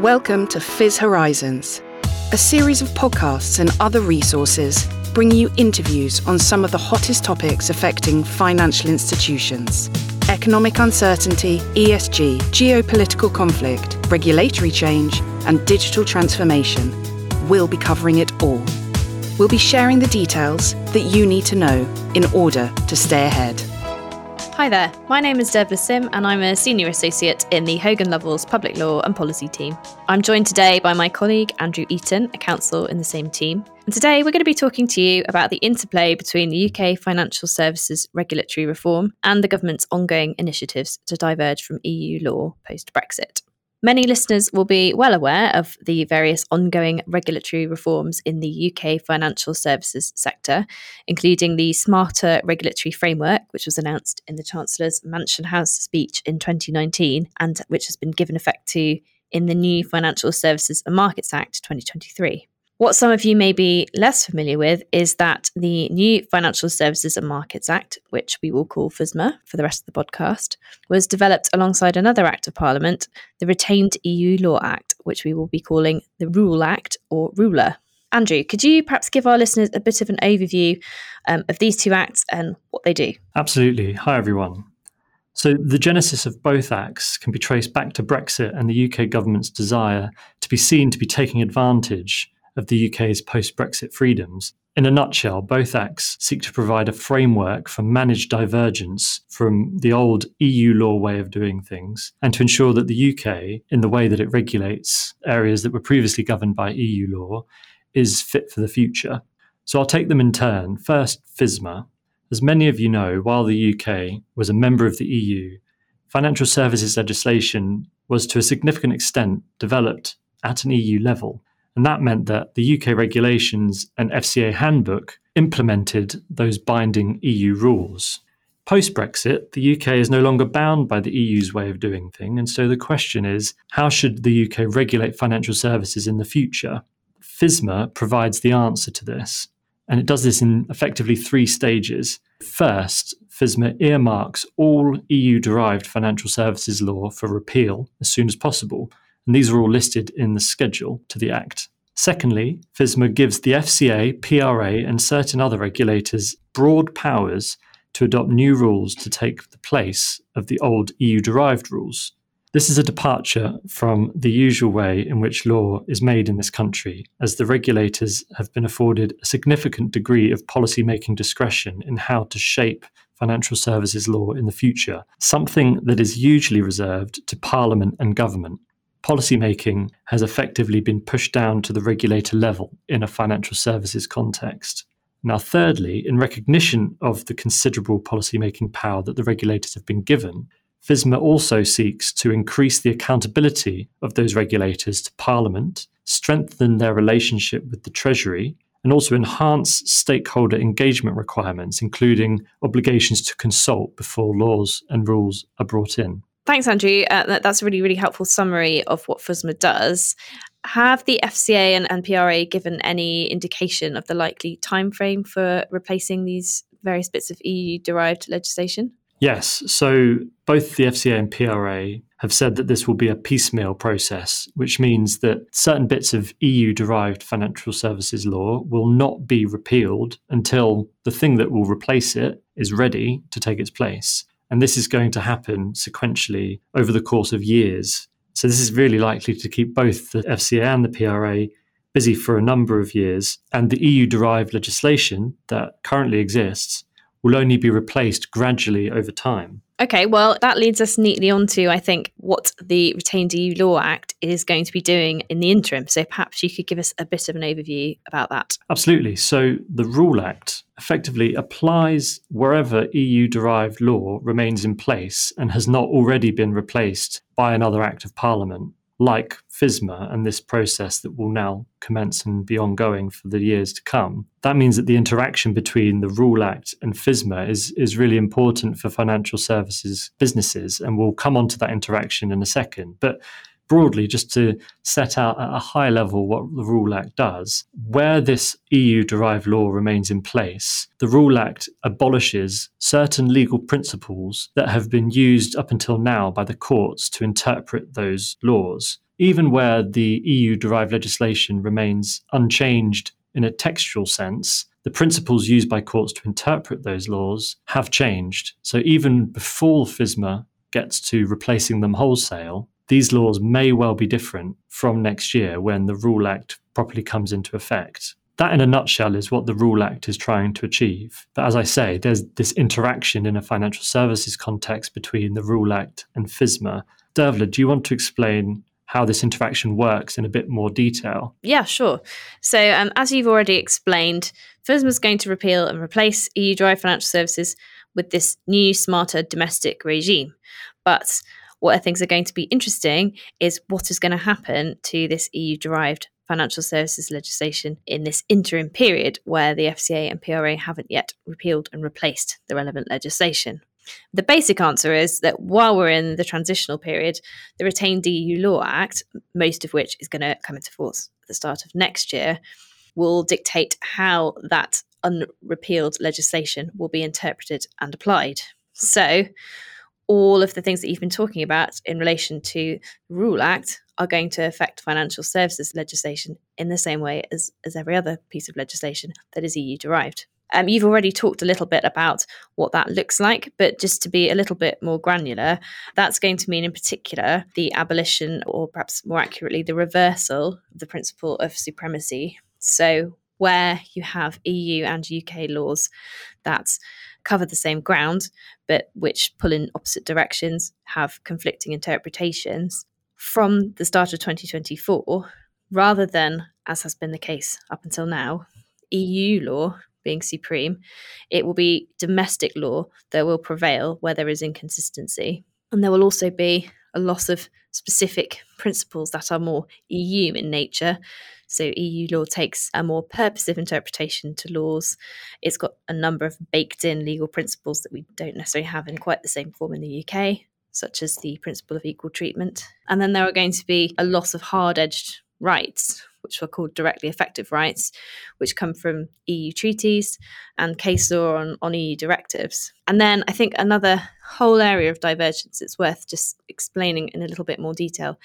Welcome to FIS Horizons, a series of podcasts and other resources bringing you interviews on some of the hottest topics affecting financial institutions. Economic uncertainty, ESG, geopolitical conflict, regulatory change, and digital transformation. We'll be covering it all. We'll be sharing the details that you need to know in order to stay ahead. Hi there, my name is Dervla Simm and I'm a Senior Associate in the Hogan Lovells Public Law and Policy team. I'm joined today by my colleague Andrew Eaton, a counsel in the same team. And today we're going to be talking to you about the interplay between the UK financial services regulatory reform and the government's ongoing initiatives to diverge from EU law post Brexit. Many listeners will be well aware of the various ongoing regulatory reforms in the UK financial services sector, including the Smarter Regulatory Framework, which was announced in the Chancellor's Mansion House speech in 2019 and which has been given effect to in the new Financial Services and Markets Act 2023. What some of you may be less familiar with is that the new Financial Services and Markets Act, which we will call FSMA for the rest of the podcast, was developed alongside another Act of Parliament, the Retained EU Law Act, which we will be calling the REUL Act or REULA. Andrew, could you perhaps give our listeners a bit of an overview um, of these two acts and what they do? Absolutely. Hi, everyone. So, the genesis of both acts can be traced back to Brexit and the UK government's desire to be seen to be taking advantage of the UK's post Brexit freedoms. In a nutshell, both acts seek to provide a framework for managed divergence from the old EU law way of doing things and to ensure that the UK, in the way that it regulates areas that were previously governed by EU law, is fit for the future. So I'll take them in turn. First, FSMA. As many of you know, while the UK was a member of the EU, financial services legislation was to a significant extent developed at an EU level. And that meant that the UK regulations and FCA handbook implemented those binding EU rules. Post Brexit, the UK is no longer bound by the EU's way of doing things. And so the question is how should the UK regulate financial services in the future? FSMA provides the answer to this. And it does this in effectively three stages. First, FSMA earmarks all EU derived financial services law for repeal as soon as possible and these are all listed in the schedule to the Act. Secondly, FSMA gives the FCA, PRA, and certain other regulators broad powers to adopt new rules to take the place of the old EU derived rules. This is a departure from the usual way in which law is made in this country, as the regulators have been afforded a significant degree of policy-making discretion in how to shape financial services law in the future, something that is usually reserved to Parliament and government policymaking has effectively been pushed down to the regulator level in a financial services context. Now, thirdly, in recognition of the considerable policymaking power that the regulators have been given, FSMA also seeks to increase the accountability of those regulators to Parliament, strengthen their relationship with the Treasury, and also enhance stakeholder engagement requirements, including obligations to consult before laws and rules are brought in. Thanks, Andrew. Uh, that, that's a really, really helpful summary of what FSMA does. Have the FCA and, and PRA given any indication of the likely timeframe for replacing these various bits of EU derived legislation? Yes. So both the FCA and PRA have said that this will be a piecemeal process, which means that certain bits of EU derived financial services law will not be repealed until the thing that will replace it is ready to take its place. And this is going to happen sequentially over the course of years. So this is really likely to keep both the FCA and the PRA busy for a number of years. And the EU derived legislation that currently exists will only be replaced gradually over time. Okay, well, that leads us neatly onto, I think, what the Retained EU Law Act is going to be doing in the interim. So perhaps you could give us a bit of an overview about that. Absolutely. So the REUL Act effectively applies wherever EU derived law remains in place and has not already been replaced by another Act of Parliament like FSMA and this process that will now commence and be ongoing for the years to come. That means that the interaction between the REUL Act and FSMA is, is really important for financial services businesses, and we'll come on to that interaction in a second. But broadly, just to set out at a high level what the REUL Act does, where this EU derived law remains in place, the REUL Act abolishes certain legal principles that have been used up until now by the courts to interpret those laws. even where the EU derived legislation remains unchanged in a textual sense, the principles used by courts to interpret those laws have changed. So even before FSMA gets to replacing them wholesale, these laws may well be different from next year when the REUL Act properly comes into effect. That, in a nutshell, is what the REUL Act is trying to achieve. But as I say, there's this interaction in a financial services context between the REUL Act and FSMA. Dervla, do you want to explain how this interaction works in a bit more detail? Yeah, sure. So, um, as you've already explained, FSMA is going to repeal and replace EU derived financial services with this new, smarter domestic regime. But what I think are going to be interesting is what is going to happen to this EU derived financial services legislation in this interim period where the FCA and PRA haven't yet repealed and replaced the relevant legislation. The basic answer is that while we're in the transitional period, the Retained EU Law Act, most of which is going to come into force at the start of next year, will dictate how that unrepealed legislation will be interpreted and applied. So, all of the things that you've been talking about in relation to the REUL Act are going to affect financial services legislation in the same way as, as every other piece of legislation that is EU derived. Um, you've already talked a little bit about what that looks like, but just to be a little bit more granular, that's going to mean, in particular, the abolition, or perhaps more accurately, the reversal of the principle of supremacy. So, where you have EU and UK laws that cover the same ground, but which pull in opposite directions, have conflicting interpretations, from the start of 2024, rather than, as has been the case up until now, EU law being supreme, it will be domestic law that will prevail where there is inconsistency. And there will also be a loss of specific principles that are more EU in nature. So, EU law takes a more purposive interpretation to laws. It's got a number of baked in legal principles that we don't necessarily have in quite the same form in the UK, such as the principle of equal treatment. And then there are going to be a loss of hard edged rights, which are called directly effective rights, which come from EU treaties and case law on, on EU directives. And then I think another whole area of divergence it's worth just explaining in a little bit more detail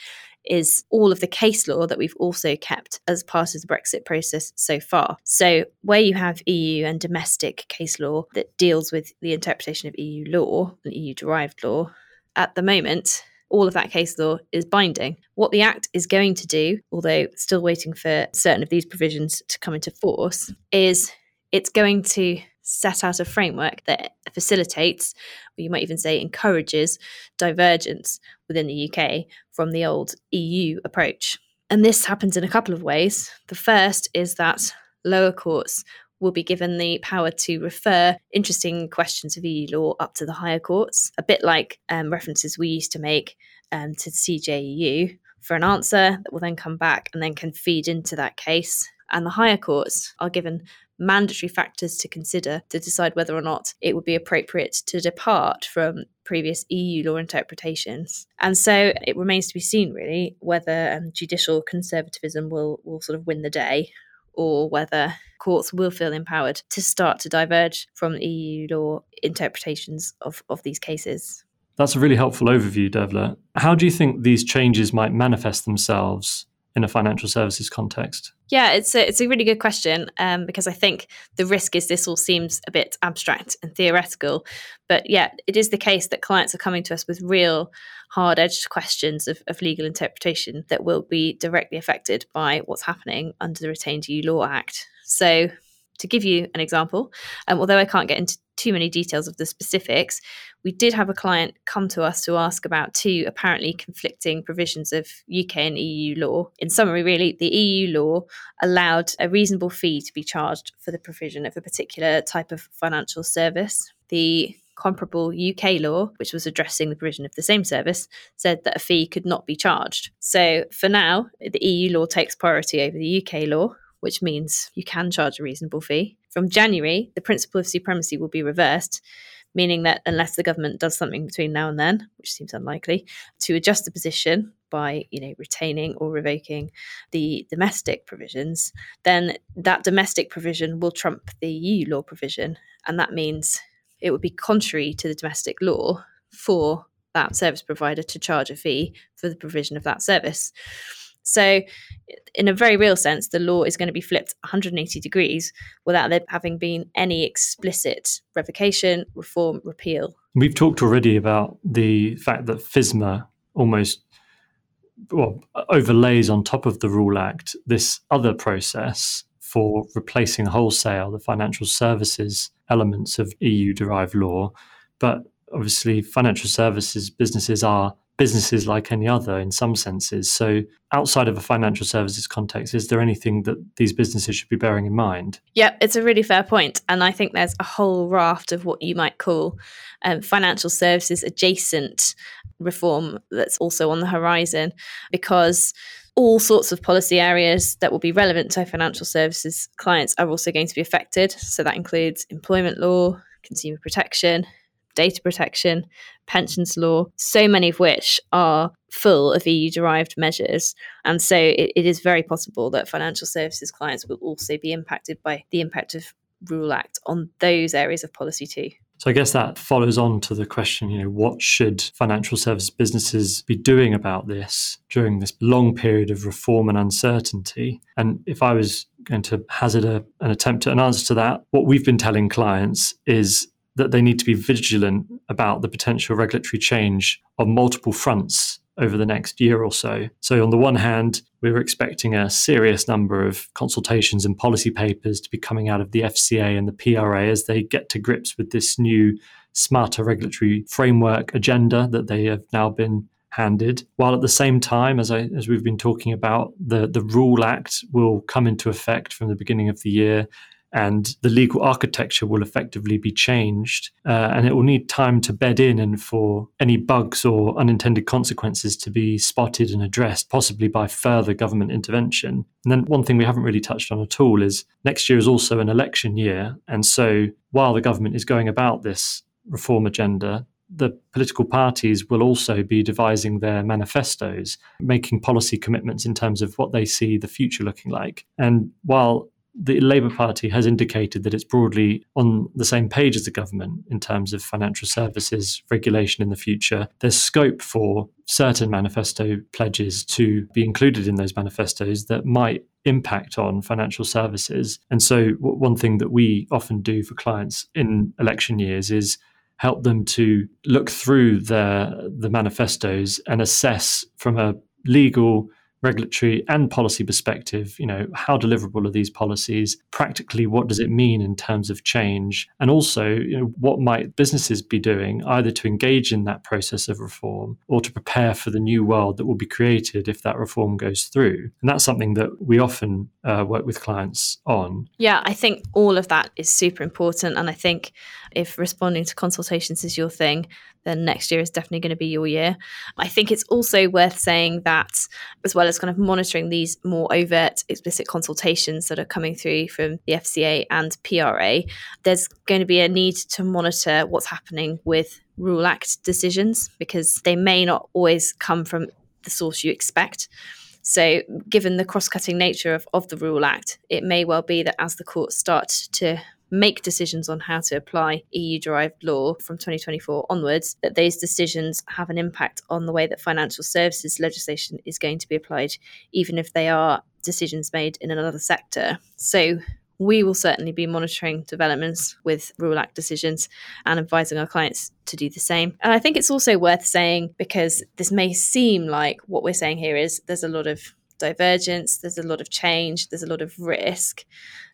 is all of the case law that we've also kept as part of the Brexit process so far. So, where you have EU and domestic case law that deals with the interpretation of EU law and EU derived law, at the moment, all of that case law is binding. What the Act is going to do, although still waiting for certain of these provisions to come into force, is it's going to set out a framework that facilitates, or you might even say encourages, divergence within the UK from the old EU approach. And this happens in a couple of ways. The first is that lower courts will be given the power to refer interesting questions of EU law up to the higher courts, a bit like um, references we used to make um, to CJEU for an answer that will then come back and then can feed into that case. And the higher courts are given mandatory factors to consider to decide whether or not it would be appropriate to depart from previous EU law interpretations. And so it remains to be seen, really, whether um, judicial conservatism will, will sort of win the day or whether courts will feel empowered to start to diverge from EU law interpretations of, of these cases. That's a really helpful overview, Dervla. How do you think these changes might manifest themselves in a financial services context? Yeah, it's a, it's a really good question um, because I think the risk is this all seems a bit abstract and theoretical. But yeah, it is the case that clients are coming to us with real hard edged questions of, of legal interpretation that will be directly affected by what's happening under the Retained EU Law Act. So, to give you an example, um, although I can't get into too many details of the specifics, we did have a client come to us to ask about two apparently conflicting provisions of UK and EU law. In summary, really, the EU law allowed a reasonable fee to be charged for the provision of a particular type of financial service. The comparable UK law, which was addressing the provision of the same service, said that a fee could not be charged. So for now, the EU law takes priority over the UK law, which means you can charge a reasonable fee. From January, the principle of supremacy will be reversed, meaning that unless the government does something between now and then, which seems unlikely, to adjust the position by you know retaining or revoking the domestic provisions, then that domestic provision will trump the EU law provision, and that means it would be contrary to the domestic law for that service provider to charge a fee for the provision of that service. So, in a very real sense, the law is going to be flipped 180 degrees without there having been any explicit revocation, reform, repeal. We've talked already about the fact that FSMA almost well, overlays on top of the REUL Act this other process for replacing wholesale the financial services elements of EU derived law. But obviously, financial services businesses are businesses like any other in some senses. So, outside of a financial services context, is there anything that these businesses should be bearing in mind? Yeah, it's a really fair point. And I think there's a whole raft of what you might call um, financial services adjacent reform that's also on the horizon because all sorts of policy areas that will be relevant to financial services clients are also going to be affected. So that includes employment law, consumer protection, data protection, pensions law, so many of which are full of EU derived measures. And so it, it is very possible that financial services clients will also be impacted by the impact of REUL Act on those areas of policy too. So I guess that follows on to the question, you know, what should financial service businesses be doing about this during this long period of reform and uncertainty? And if I was going to hazard a, an attempt at an answer to that, what we've been telling clients is that they need to be vigilant about the potential regulatory change on multiple fronts over the next year or so. So, on the one hand, we were expecting a serious number of consultations and policy papers to be coming out of the FCA and the PRA as they get to grips with this new smarter regulatory framework agenda that they have now been handed. While at the same time, as I as we've been talking about, the the REUL Act will come into effect from the beginning of the year and the legal architecture will effectively be changed uh, and it will need time to bed in and for any bugs or unintended consequences to be spotted and addressed possibly by further government intervention and then one thing we haven't really touched on at all is next year is also an election year and so while the government is going about this reform agenda the political parties will also be devising their manifestos, making policy commitments in terms of what they see the future looking like. And while the Labour Party has indicated that it's broadly on the same page as the government in terms of financial services regulation in the future. There's scope for certain manifesto pledges to be included in those manifestos that might impact on financial services. And so, one thing that we often do for clients in election years is help them to look through their the manifestos and assess from a legal regulatory and policy perspective, you know, how deliverable are these policies? Practically, what does it mean in terms of change? And also, you know, what might businesses be doing either to engage in that process of reform or to prepare for the new world that will be created if that reform goes through? And that's something that we often uh, work with clients on. Yeah, I think all of that is super important. And I think if responding to consultations is your thing, then next year is definitely going to be your year. I think it's also worth saying that, as well as kind of monitoring these more overt, explicit consultations that are coming through from the FCA and PRA, there's going to be a need to monitor what's happening with REUL Act decisions because they may not always come from the source you expect. So, given the cross cutting nature of, of the REUL Act, it may well be that as the courts start to make decisions on how to apply EU derived law from 2024 onwards, that those decisions have an impact on the way that financial services legislation is going to be applied, even if they are decisions made in another sector. So we will certainly be monitoring developments with REUL Act decisions and advising our clients to do the same. And I think it's also worth saying, because this may seem like what we're saying here is there's a lot of divergence, there's a lot of change, there's a lot of risk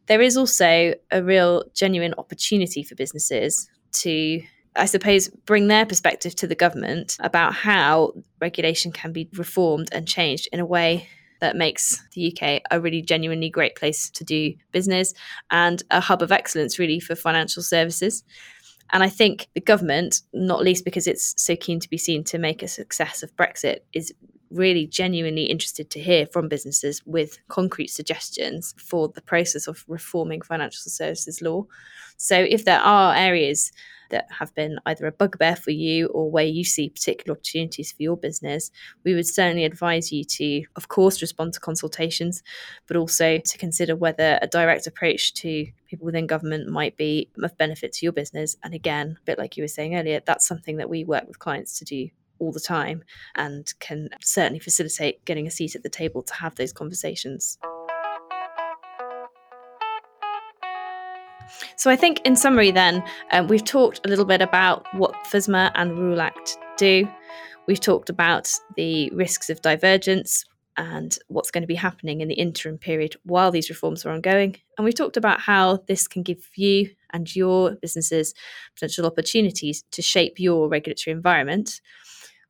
there is also a real genuine opportunity for businesses to I suppose, bring their perspective to the government about how regulation can be reformed and changed in a way that makes the UK a really genuinely great place to do business and a hub of excellence, really, for financial services. And I think the government, not least because it's so keen to be seen to make a success of Brexit, is really genuinely interested to hear from businesses with concrete suggestions for the process of reforming financial services law. So, if there are areas that have been either a bugbear for you or where you see particular opportunities for your business, we would certainly advise you to, of course, respond to consultations, but also to consider whether a direct approach to people within government might be of benefit to your business. And again, a bit like you were saying earlier, that's something that we work with clients to do all the time and can certainly facilitate getting a seat at the table to have those conversations. So, I think in summary, then, um, we've talked a little bit about what FSMA and REUL Act do. We've talked about the risks of divergence and what's going to be happening in the interim period while these reforms are ongoing. And we've talked about how this can give you and your businesses potential opportunities to shape your regulatory environment.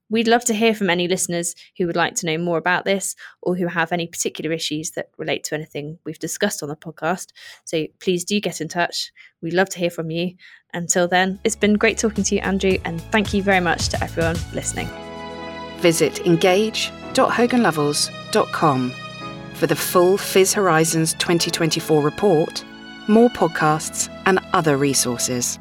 We'd love to hear from any listeners who would like to know more about this or who have any particular issues that relate to anything we've discussed on the podcast. So please do get in touch. We'd love to hear from you. Until then, it's been great talking to you, Andrew, and thank you very much to everyone listening. Visit engage.hoganlovells.com for the full FIS Horizons 2024 report, more podcasts, and other resources.